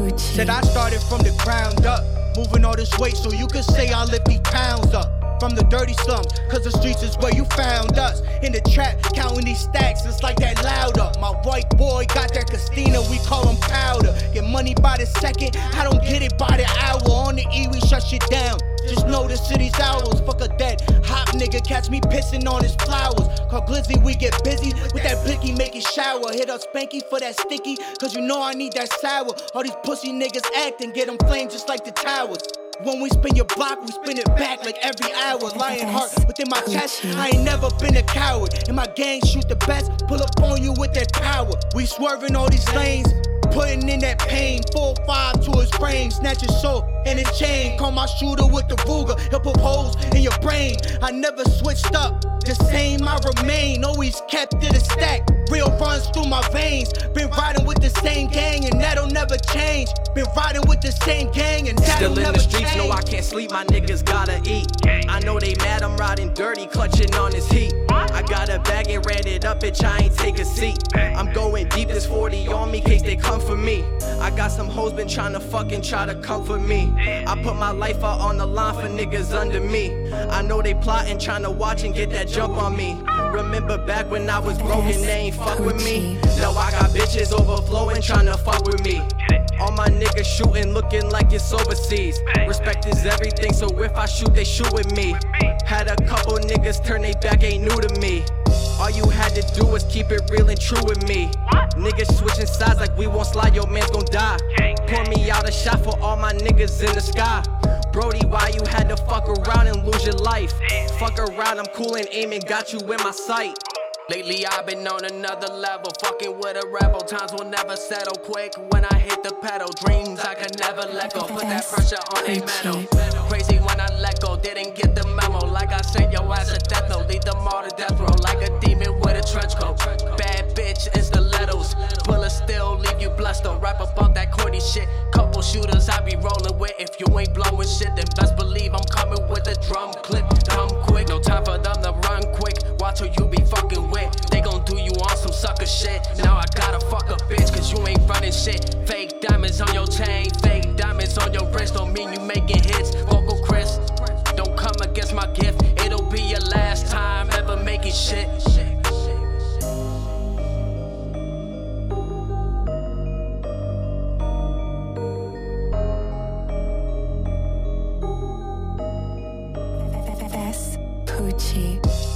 Poochie. Said I started from the ground up, moving all this weight so you could say I lift these pounds up. From the dirty slums, cause the streets is where you found us. In the trap, counting these stacks, it's like that louder. My white boy got that Castina, we call him powder. Get money by the second, I don't get it by the hour. On the E, we shut shit down. Just know the city's ours. Fuck a dead nigga, catch me pissing on his flowers. Call Glizzy, we get busy with that blicky, make it shower. Hit up Spanky for that sticky, cause you know I need that sour. All these pussy niggas acting, get them flamed just like the towers. When we spin your block, we spin it back like every hour. Lion heart within my chest. I ain't never been a coward. And my gang shoot the best. Pull up on you with that power. We swerving all these lanes. That pain, full five to his frame, snatch his soul and his chain. Call my shooter with the Ruger, he'll put holes in your brain. I never switched up, the same I remain, always kept it a stack. Real runs through my veins. Been riding with the same gang and that'll never change. Been riding with the same gang and that'll Still in never the streets, change. no, I can't sleep. My niggas gotta eat. I know they mad, I'm riding dirty, clutching on this heat. I got bitch. I ain't take a seat. I'm going deep, this 40 on me, case they come for me. I got some hoes been trying to fucking try to comfort me. I put my life out on the line for niggas under me. I know they plotting, trying to watch and get that jump on me. Remember back when I was broken, they ain't fuck with me. Now I got bitches overflowing, trying to fuck with me. All my niggas shooting, looking like it's overseas. Respect is everything, so if I shoot, they shoot with me. Had a couple niggas turn they back, ain't new to me. All you had to do was keep it real and true with me. Niggas switching sides like we won't slide, your man's gon' die. Pour me out a shot for all my niggas in the sky. Brody, why you had to fuck around and lose your life? Fuck around, I'm cool and aiming, got you in my sight. Lately I've been on another level, fucking with a rebel. Times will never settle quick when I hit the pedal. Dreams I can never let go. Put that pressure on a metal. Crazy when I let go, didn't get the memo. Like I sent your ass a death note, lead them all Be rolling with. If you ain't blowing shit, then best believe I'm coming with a drum clip. Dumb quick, no time for them to run quick. Watch who you be fucking with. They gon' do you on some sucker shit. Now I gotta fuck a bitch, cause you ain't running shit. 对不起。